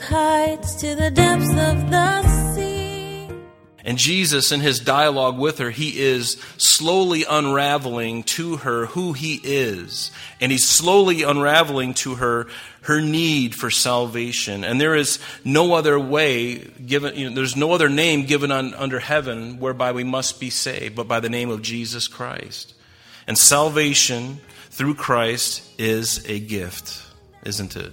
with heights to the depths of the sea. And Jesus, in his dialogue with her, he is slowly unraveling to her who he is. And he's slowly unraveling to her her need for salvation. And there is no other way given, you know, there's no other name given on, under heaven whereby we must be saved, but by the name of Jesus Christ. And salvation through Christ is a gift, isn't it?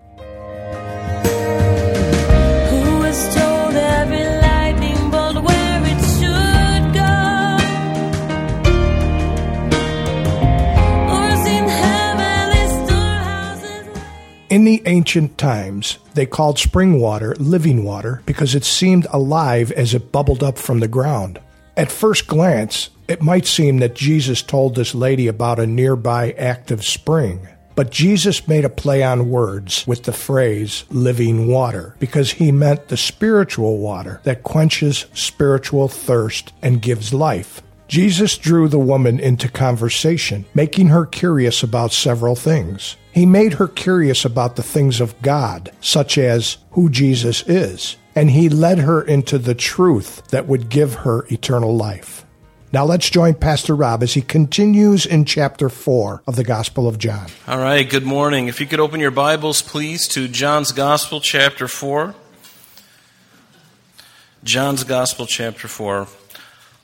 In the ancient times, they called spring water living water because it seemed alive as it bubbled up from the ground. At first glance, it might seem that Jesus told this lady about a nearby active spring. But Jesus made a play on words with the phrase living water because he meant the spiritual water that quenches spiritual thirst and gives life. Jesus drew the woman into conversation, making her curious about several things. He made her curious about the things of God, such as who Jesus is, and he led her into the truth that would give her eternal life. Now let's join Pastor Rob as he continues in chapter 4 of the Gospel of John. All right, good morning. If you could open your Bibles, please, to John's Gospel, chapter 4. John's Gospel, chapter 4.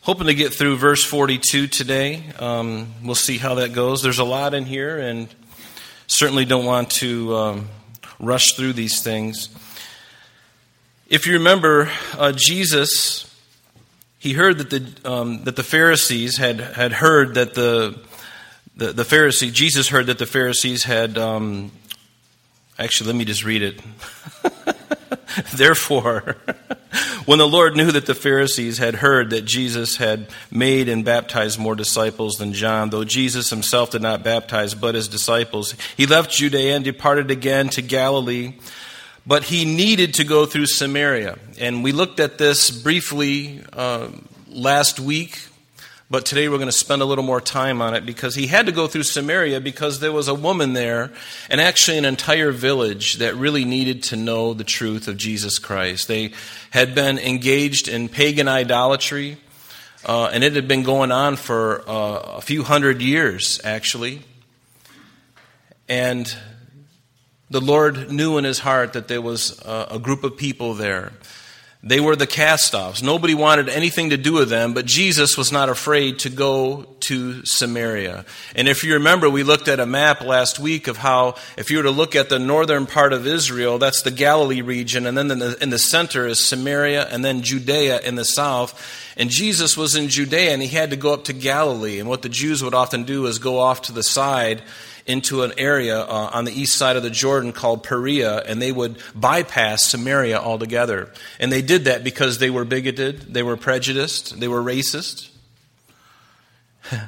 Hoping to get through verse 42 today. Um, we'll see how that goes. There's a lot in here, and certainly don't want to um, rush through these things. If you remember, uh, Jesus, he heard that the, um, that the Pharisees had, had heard that the, the, the Pharisee, Jesus heard that the Pharisees had, um, actually, let me just read it. Therefore, when the Lord knew that the Pharisees had heard that Jesus had made and baptized more disciples than John, though Jesus himself did not baptize but his disciples, he left Judea and departed again to Galilee. But he needed to go through Samaria. And we looked at this briefly uh, last week, but today we're going to spend a little more time on it because he had to go through Samaria because there was a woman there, and actually an entire village that really needed to know the truth of Jesus Christ. They had been engaged in pagan idolatry, uh, and it had been going on for uh, a few hundred years, actually. And the Lord knew in his heart that there was a, a group of people there. They were the cast offs. Nobody wanted anything to do with them, but Jesus was not afraid to go to Samaria. And if you remember, we looked at a map last week of how, if you were to look at the northern part of Israel, that's the Galilee region, and then in the, in the center is Samaria, and then Judea in the south. And Jesus was in Judea, and he had to go up to Galilee. And what the Jews would often do is go off to the side into an area uh, on the east side of the Jordan called Perea, and they would bypass Samaria altogether. And they did that because they were bigoted, they were prejudiced, they were racist.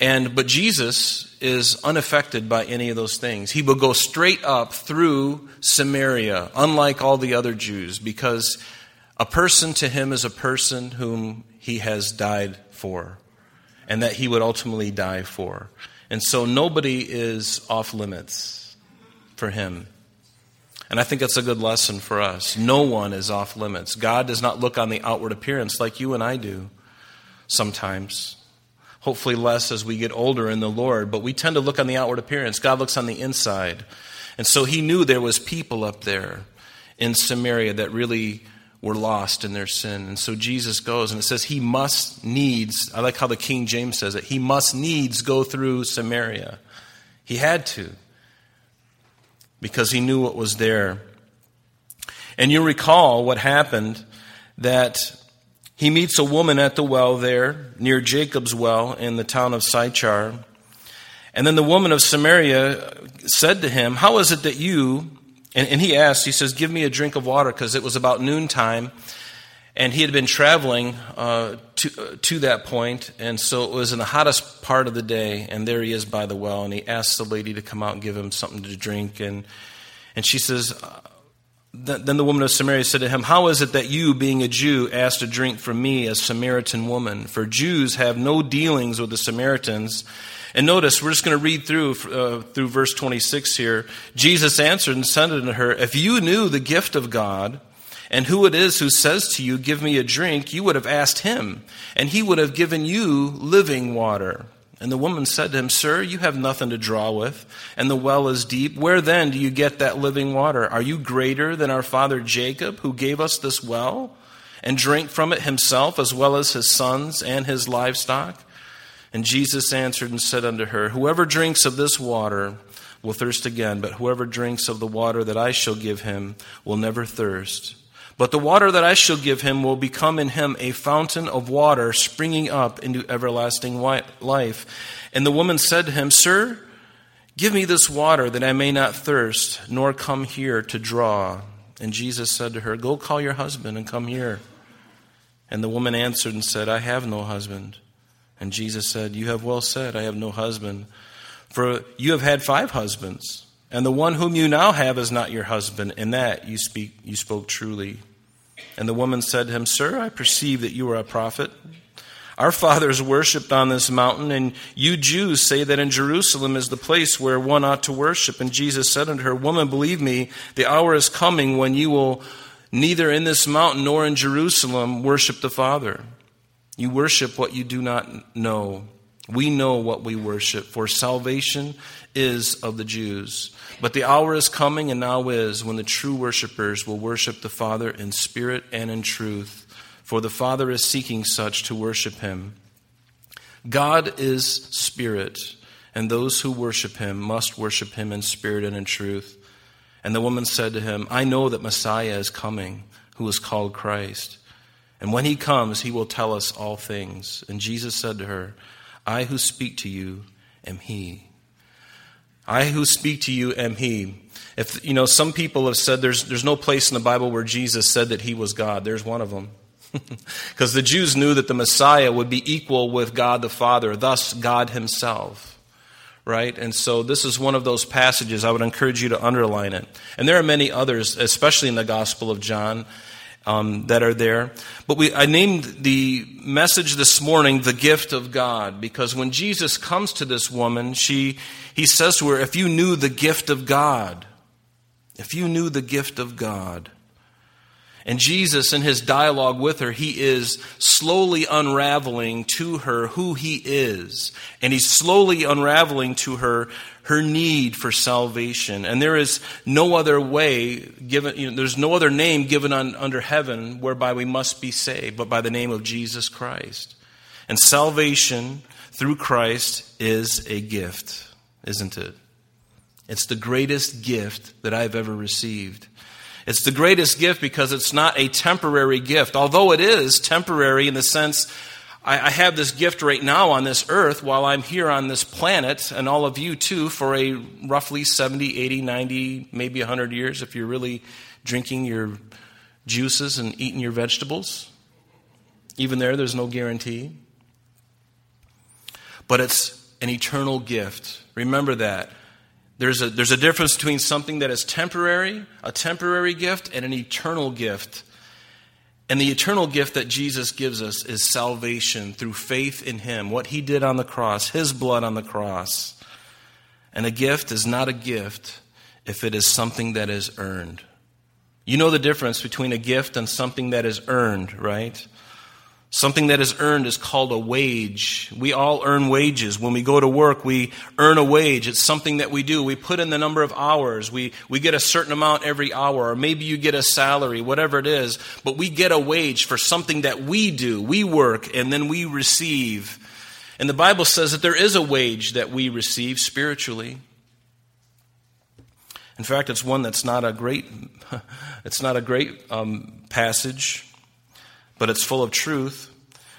and but Jesus is unaffected by any of those things. He will go straight up through Samaria, unlike all the other Jews, because a person to him is a person whom he has died for, and that he would ultimately die for. And so nobody is off limits for him. And I think that's a good lesson for us. No one is off limits. God does not look on the outward appearance like you and I do sometimes. Hopefully, less as we get older in the Lord, but we tend to look on the outward appearance. God looks on the inside. And so he knew there was people up there in Samaria that really were lost in their sin. And so Jesus goes, and it says he must needs, I like how the King James says it, he must needs go through Samaria. He had to, because he knew what was there. And you recall what happened that he meets a woman at the well there, near Jacob's well in the town of Sychar. And then the woman of Samaria said to him, How is it that you, and, and he asked, he says, Give me a drink of water, because it was about noontime. And he had been traveling uh, to, uh, to that point, and so it was in the hottest part of the day, and there he is by the well, and he asks the lady to come out and give him something to drink. And, and she says, Then the woman of Samaria said to him, How is it that you, being a Jew, ask to drink from me, a Samaritan woman? For Jews have no dealings with the Samaritans. And notice, we're just going to read through uh, through verse 26 here. Jesus answered and said unto her, If you knew the gift of God, and who it is who says to you, Give me a drink, you would have asked him, and he would have given you living water. And the woman said to him, Sir, you have nothing to draw with, and the well is deep. Where then do you get that living water? Are you greater than our father Jacob, who gave us this well, and drank from it himself, as well as his sons and his livestock? And Jesus answered and said unto her, Whoever drinks of this water will thirst again, but whoever drinks of the water that I shall give him will never thirst. But the water that I shall give him will become in him a fountain of water springing up into everlasting life. And the woman said to him, Sir, give me this water that I may not thirst, nor come here to draw. And Jesus said to her, Go call your husband and come here. And the woman answered and said, I have no husband. And Jesus said, You have well said, I have no husband. For you have had five husbands, and the one whom you now have is not your husband. In that you speak you spoke truly. And the woman said to him, Sir, I perceive that you are a prophet. Our fathers worshipped on this mountain, and you Jews say that in Jerusalem is the place where one ought to worship. And Jesus said unto her, Woman, believe me, the hour is coming when you will neither in this mountain nor in Jerusalem worship the Father. You worship what you do not know. We know what we worship, for salvation is of the Jews. But the hour is coming, and now is, when the true worshippers will worship the Father in spirit and in truth, for the Father is seeking such to worship him. God is spirit, and those who worship him must worship him in spirit and in truth. And the woman said to him, I know that Messiah is coming, who is called Christ. And when he comes, he will tell us all things. And Jesus said to her, I who speak to you am he. I who speak to you am he. If you know, some people have said there's there's no place in the Bible where Jesus said that he was God. There's one of them. Because the Jews knew that the Messiah would be equal with God the Father, thus God himself. Right? And so this is one of those passages. I would encourage you to underline it. And there are many others, especially in the Gospel of John, um, that are there. But we, I named the message this morning the gift of God because when Jesus comes to this woman, she, he says to her, If you knew the gift of God, if you knew the gift of God. And Jesus, in his dialogue with her, he is slowly unraveling to her who he is. And he's slowly unraveling to her her need for salvation. And there is no other way given, you know, there's no other name given on, under heaven whereby we must be saved, but by the name of Jesus Christ. And salvation through Christ is a gift, isn't it? It's the greatest gift that I've ever received. It's the greatest gift because it's not a temporary gift, although it is temporary in the sense I, have this gift right now on this earth while I'm here on this planet, and all of you too, for a roughly 70, 80, 90, maybe 100 years if you're really drinking your juices and eating your vegetables. Even there, there's no guarantee. But it's an eternal gift. Remember that. There's a, there's a difference between something that is temporary, a temporary gift, and an eternal gift. And the eternal gift that Jesus gives us is salvation through faith in Him, what He did on the cross, His blood on the cross. And a gift is not a gift if it is something that is earned. You know the difference between a gift and something that is earned, right? Something that is earned is called a wage. We all earn wages. When we go to work, we earn a wage. It's something that we do. We put in the number of hours. We, we get a certain amount every hour, or maybe you get a salary, whatever it is, but we get a wage for something that we do. We work and then we receive. And the Bible says that there is a wage that we receive spiritually. In fact, it's one that's not a great, it's not a great um, passage. But it's full of truth.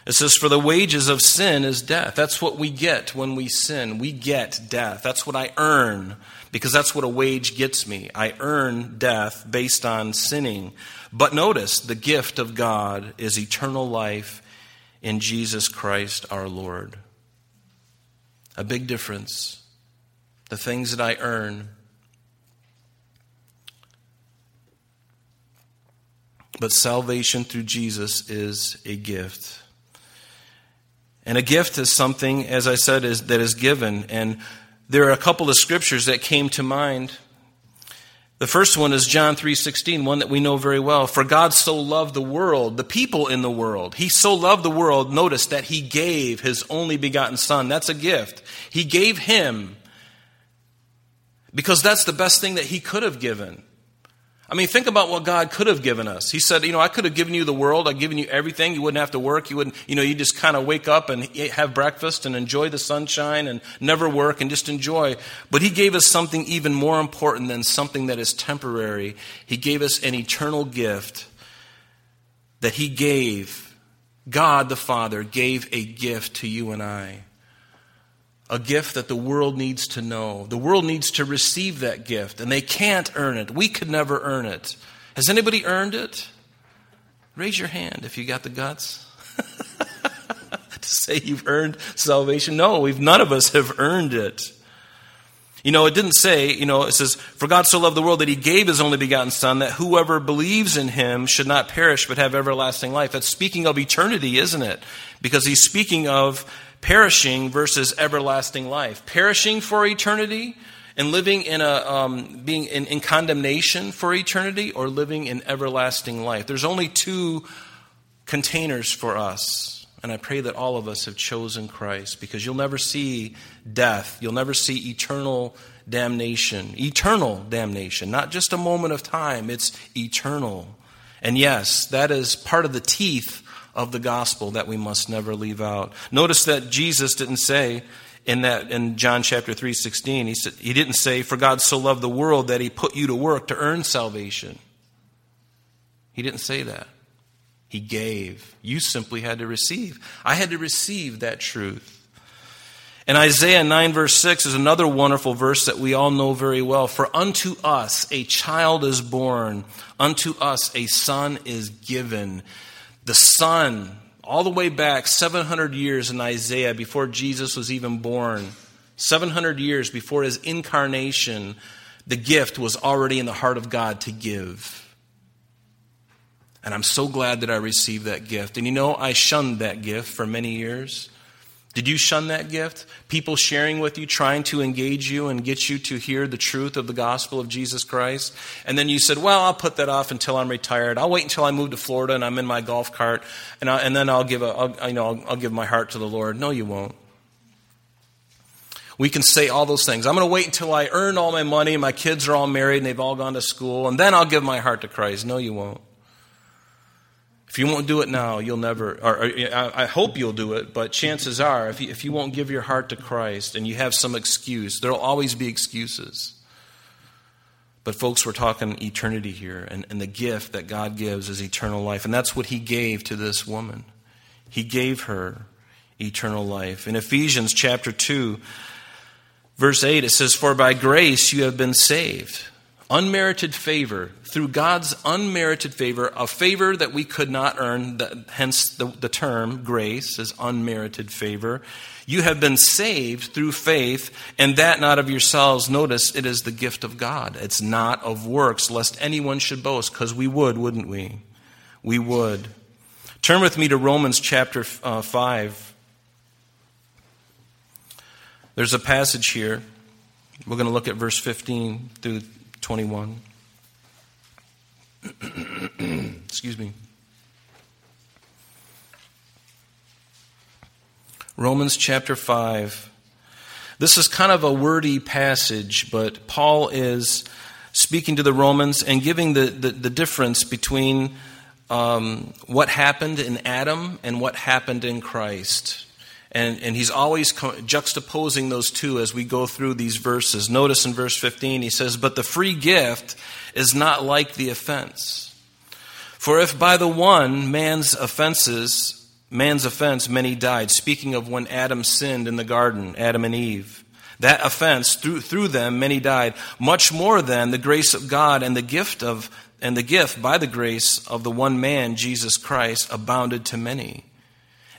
It says, For the wages of sin is death. That's what we get when we sin. We get death. That's what I earn, because that's what a wage gets me. I earn death based on sinning. But notice, the gift of God is eternal life in Jesus Christ our Lord. A big difference. The things that I earn. But salvation through Jesus is a gift. And a gift is something, as I said, is, that is given. And there are a couple of scriptures that came to mind. The first one is John 3:16, one that we know very well. For God so loved the world, the people in the world. He so loved the world, notice that he gave his only begotten son. That's a gift. He gave him because that's the best thing that he could have given. I mean, think about what God could have given us. He said, you know, I could have given you the world. I've given you everything. You wouldn't have to work. You wouldn't, you know, you just kind of wake up and have breakfast and enjoy the sunshine and never work and just enjoy. But He gave us something even more important than something that is temporary. He gave us an eternal gift that He gave. God the Father gave a gift to you and I a gift that the world needs to know. The world needs to receive that gift, and they can't earn it. We could never earn it. Has anybody earned it? Raise your hand if you got the guts to say you've earned salvation. No, we've none of us have earned it. You know, it didn't say, you know, it says, For God so loved the world that he gave his only begotten Son, that whoever believes in him should not perish but have everlasting life. That's speaking of eternity, isn't it? Because he's speaking of perishing versus everlasting life. Perishing for eternity and living in a, um, being in, in condemnation for eternity or living in everlasting life. There's only two containers for us. And I pray that all of us have chosen Christ because you'll never see death. You'll never see eternal damnation. Eternal damnation, not just a moment of time, it's eternal. And yes, that is part of the teeth of the gospel that we must never leave out. Notice that Jesus didn't say in that in John chapter 3:16, he said he didn't say for God so loved the world that he put you to work to earn salvation. He didn't say that. He gave. You simply had to receive. I had to receive that truth. And Isaiah 9, verse 6 is another wonderful verse that we all know very well. For unto us a child is born, unto us a son is given. The son, all the way back 700 years in Isaiah before Jesus was even born, 700 years before his incarnation, the gift was already in the heart of God to give. And I'm so glad that I received that gift. And you know, I shunned that gift for many years. Did you shun that gift? People sharing with you, trying to engage you and get you to hear the truth of the gospel of Jesus Christ. And then you said, well, I'll put that off until I'm retired. I'll wait until I move to Florida and I'm in my golf cart and, I, and then I'll give, a, I'll, you know, I'll, I'll give my heart to the Lord. No, you won't. We can say all those things. I'm going to wait until I earn all my money, my kids are all married and they've all gone to school, and then I'll give my heart to Christ. No, you won't. If you won't do it now, you'll never, or, or I I hope you'll do it, but chances are, if you, if you won't give your heart to Christ and you have some excuse, there'll always be excuses. But, folks, we're talking eternity here, and, and the gift that God gives is eternal life. And that's what He gave to this woman. He gave her eternal life. In Ephesians chapter 2, verse 8, it says, For by grace you have been saved unmerited favor, through God's unmerited favor, a favor that we could not earn, hence the, the term grace is unmerited favor. You have been saved through faith, and that not of yourselves. Notice it is the gift of God. It's not of works, lest anyone should boast, because we would, wouldn't we? We would. Turn with me to Romans chapter uh, 5. There's a passage here. We're going to look at verse 15 through 21. Excuse me. Romans chapter 5. This is kind of a wordy passage, but Paul is speaking to the Romans and giving the, the, the difference between um, what happened in Adam and what happened in Christ. And, and he's always juxtaposing those two as we go through these verses. Notice in verse 15, he says, But the free gift is not like the offense. For if by the one man's offenses, man's offense, many died, speaking of when Adam sinned in the garden, Adam and Eve, that offense, through, through them many died, much more than the grace of God and the gift of, and the gift by the grace of the one man, Jesus Christ, abounded to many.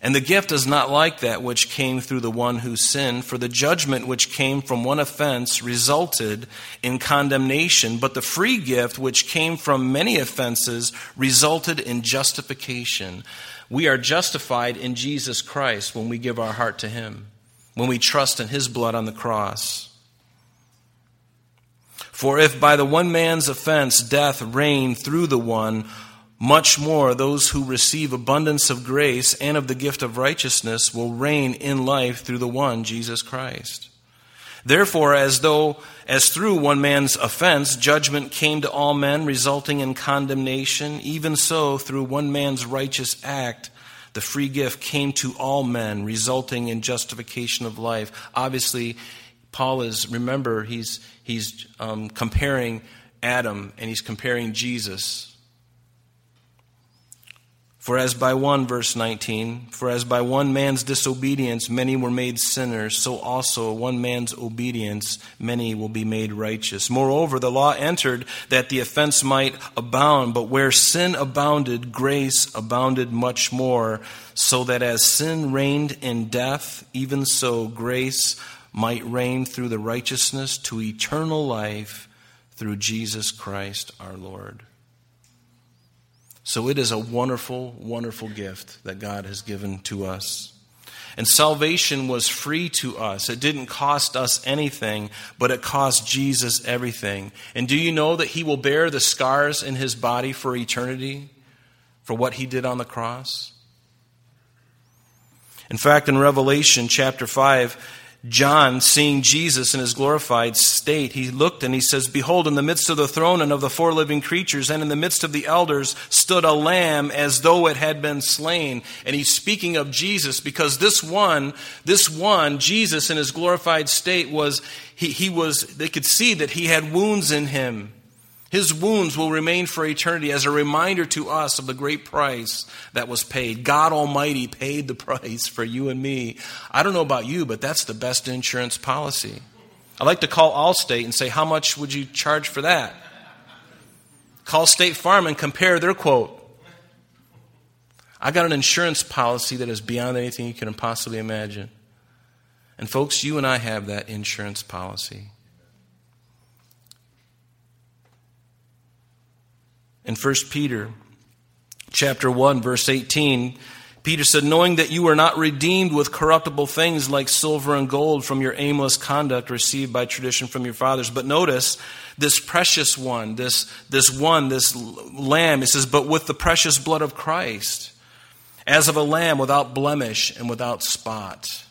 And the gift is not like that which came through the one who sinned, for the judgment which came from one offense resulted in condemnation, but the free gift which came from many offenses resulted in justification. We are justified in Jesus Christ when we give our heart to Him, when we trust in His blood on the cross. For if by the one man's offense death reigned through the one, much more those who receive abundance of grace and of the gift of righteousness will reign in life through the one, Jesus Christ. Therefore, as though, as through one man's offense, judgment came to all men, resulting in condemnation, even so, through one man's righteous act, the free gift came to all men, resulting in justification of life. Obviously, Paul is, remember, he's, he's um, comparing Adam and he's comparing Jesus. For as by one, verse 19, for as by one man's disobedience many were made sinners, so also one man's obedience many will be made righteous. Moreover, the law entered that the offense might abound, but where sin abounded, grace abounded much more, so that as sin reigned in death, even so grace might reign through the righteousness to eternal life through Jesus Christ our Lord. So it is a wonderful, wonderful gift that God has given to us. And salvation was free to us. It didn't cost us anything, but it cost Jesus everything. And do you know that He will bear the scars in His body for eternity for what He did on the cross? In fact, in Revelation chapter 5, John, seeing Jesus in his glorified state, he looked and he says, Behold, in the midst of the throne and of the four living creatures, and in the midst of the elders, stood a lamb as though it had been slain. And he's speaking of Jesus because this one, this one, Jesus in his glorified state was, he, he was, they could see that he had wounds in him. His wounds will remain for eternity as a reminder to us of the great price that was paid. God Almighty paid the price for you and me. I don't know about you, but that's the best insurance policy. I like to call Allstate and say, How much would you charge for that? Call State Farm and compare their quote. I got an insurance policy that is beyond anything you can possibly imagine. And folks, you and I have that insurance policy. In 1 Peter chapter 1 verse 18, Peter said, knowing that you are not redeemed with corruptible things like silver and gold from your aimless conduct received by tradition from your fathers. But notice this precious one, this, this one, this lamb, it says, but with the precious blood of Christ, as of a lamb without blemish and without spot.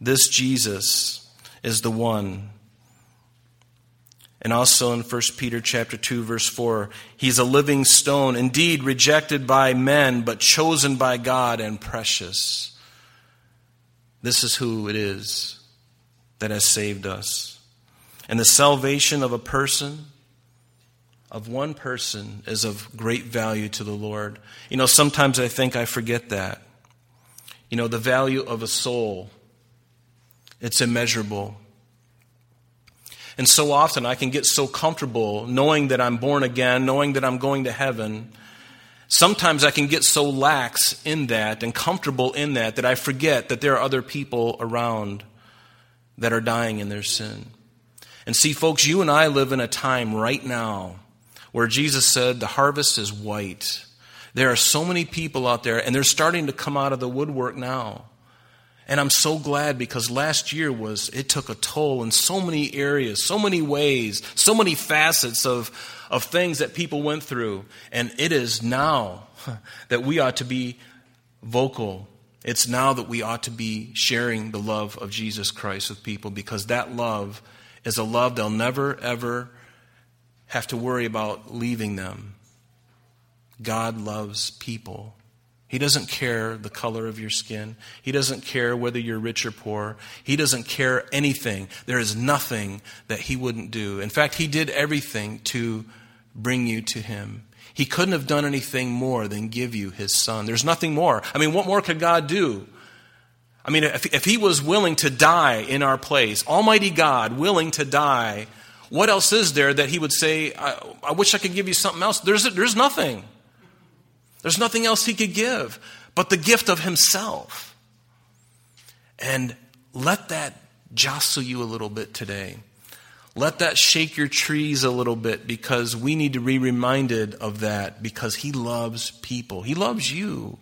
This Jesus is the one and also in 1 Peter chapter 2 verse 4, he's a living stone, indeed rejected by men, but chosen by God and precious. This is who it is that has saved us. And the salvation of a person, of one person, is of great value to the Lord. You know, sometimes I think I forget that. You know, the value of a soul, it's immeasurable. And so often I can get so comfortable knowing that I'm born again, knowing that I'm going to heaven. Sometimes I can get so lax in that and comfortable in that that I forget that there are other people around that are dying in their sin. And see, folks, you and I live in a time right now where Jesus said the harvest is white. There are so many people out there, and they're starting to come out of the woodwork now. And I'm so glad because last year was, it took a toll in so many areas, so many ways, so many facets of, of things that people went through. And it is now that we ought to be vocal. It's now that we ought to be sharing the love of Jesus Christ with people because that love is a love they'll never, ever have to worry about leaving them. God loves people. He doesn't care the color of your skin. He doesn't care whether you're rich or poor. He doesn't care anything. There is nothing that He wouldn't do. In fact, He did everything to bring you to Him. He couldn't have done anything more than give you his son. There's nothing more. I mean, what more could God do? I mean, if, if he was willing to die in our place, Almighty God willing to die, what else is there that he would say, I, I wish I could give you something else? There's, there's nothing. There's nothing else he could give but the gift of himself. And let that jostle you a little bit today. Let that shake your trees a little bit because we need to be reminded of that because He loves people. He loves you.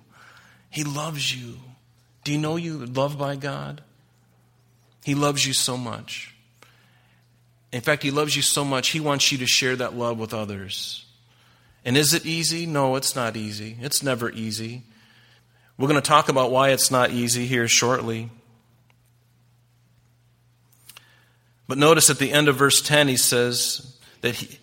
He loves you. Do you know you loved by God? He loves you so much. In fact, He loves you so much, He wants you to share that love with others. And is it easy? No, it's not easy. It's never easy. We're going to talk about why it's not easy here shortly. But notice at the end of verse 10, he says that he,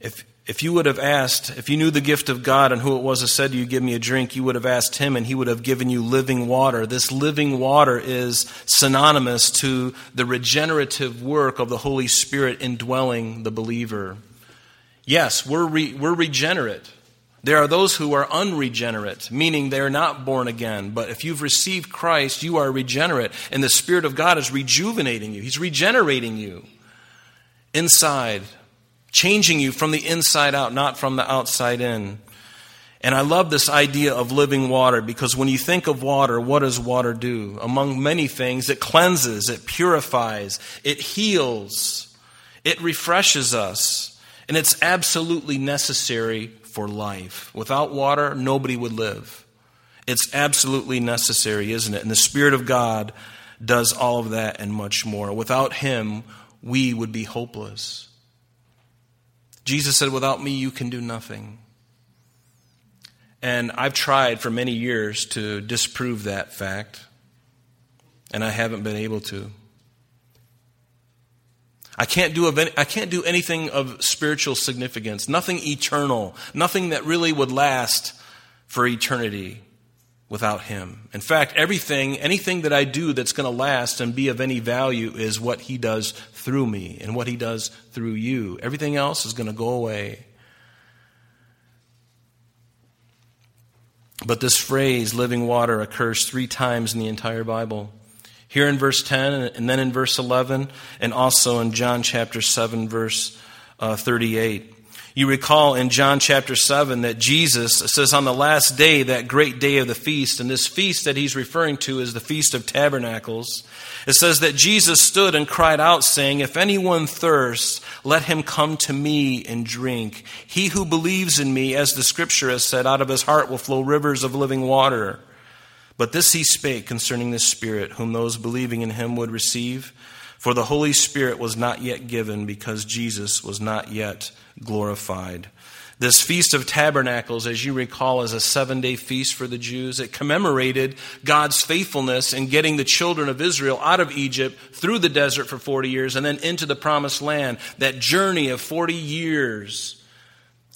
if, if you would have asked, if you knew the gift of God and who it was that said to you, Give me a drink, you would have asked him and he would have given you living water. This living water is synonymous to the regenerative work of the Holy Spirit indwelling the believer. Yes, we're, re, we're regenerate. There are those who are unregenerate, meaning they're not born again. But if you've received Christ, you are regenerate. And the Spirit of God is rejuvenating you, He's regenerating you inside, changing you from the inside out, not from the outside in. And I love this idea of living water because when you think of water, what does water do? Among many things, it cleanses, it purifies, it heals, it refreshes us, and it's absolutely necessary for life. Without water, nobody would live. It's absolutely necessary, isn't it? And the Spirit of God does all of that and much more. Without Him, we would be hopeless. Jesus said, Without me, you can do nothing. And I've tried for many years to disprove that fact, and I haven't been able to. I can't do, any, I can't do anything of spiritual significance, nothing eternal, nothing that really would last for eternity without Him. In fact, everything, anything that I do that's going to last and be of any value is what He does through me and what He does through you. Everything else is going to go away. But this phrase, living water, occurs three times in the entire Bible. Here in verse 10, and then in verse 11, and also in John chapter 7, verse uh, 38. You recall in John chapter 7 that Jesus says on the last day, that great day of the feast, and this feast that he's referring to is the Feast of Tabernacles. It says that Jesus stood and cried out, saying, If anyone thirsts, let him come to me and drink. He who believes in me, as the scripture has said, out of his heart will flow rivers of living water. But this he spake concerning the Spirit, whom those believing in him would receive. For the Holy Spirit was not yet given, because Jesus was not yet glorified. This Feast of Tabernacles, as you recall, is a seven day feast for the Jews. It commemorated God's faithfulness in getting the children of Israel out of Egypt through the desert for 40 years and then into the promised land. That journey of 40 years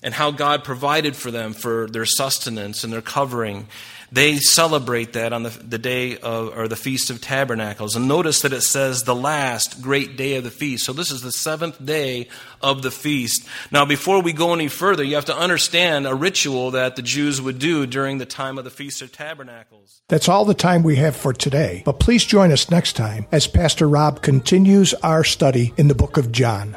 and how God provided for them for their sustenance and their covering. They celebrate that on the, the day of, or the Feast of Tabernacles. And notice that it says the last great day of the feast. So this is the seventh day of the feast. Now, before we go any further, you have to understand a ritual that the Jews would do during the time of the Feast of Tabernacles. That's all the time we have for today, but please join us next time as Pastor Rob continues our study in the book of John.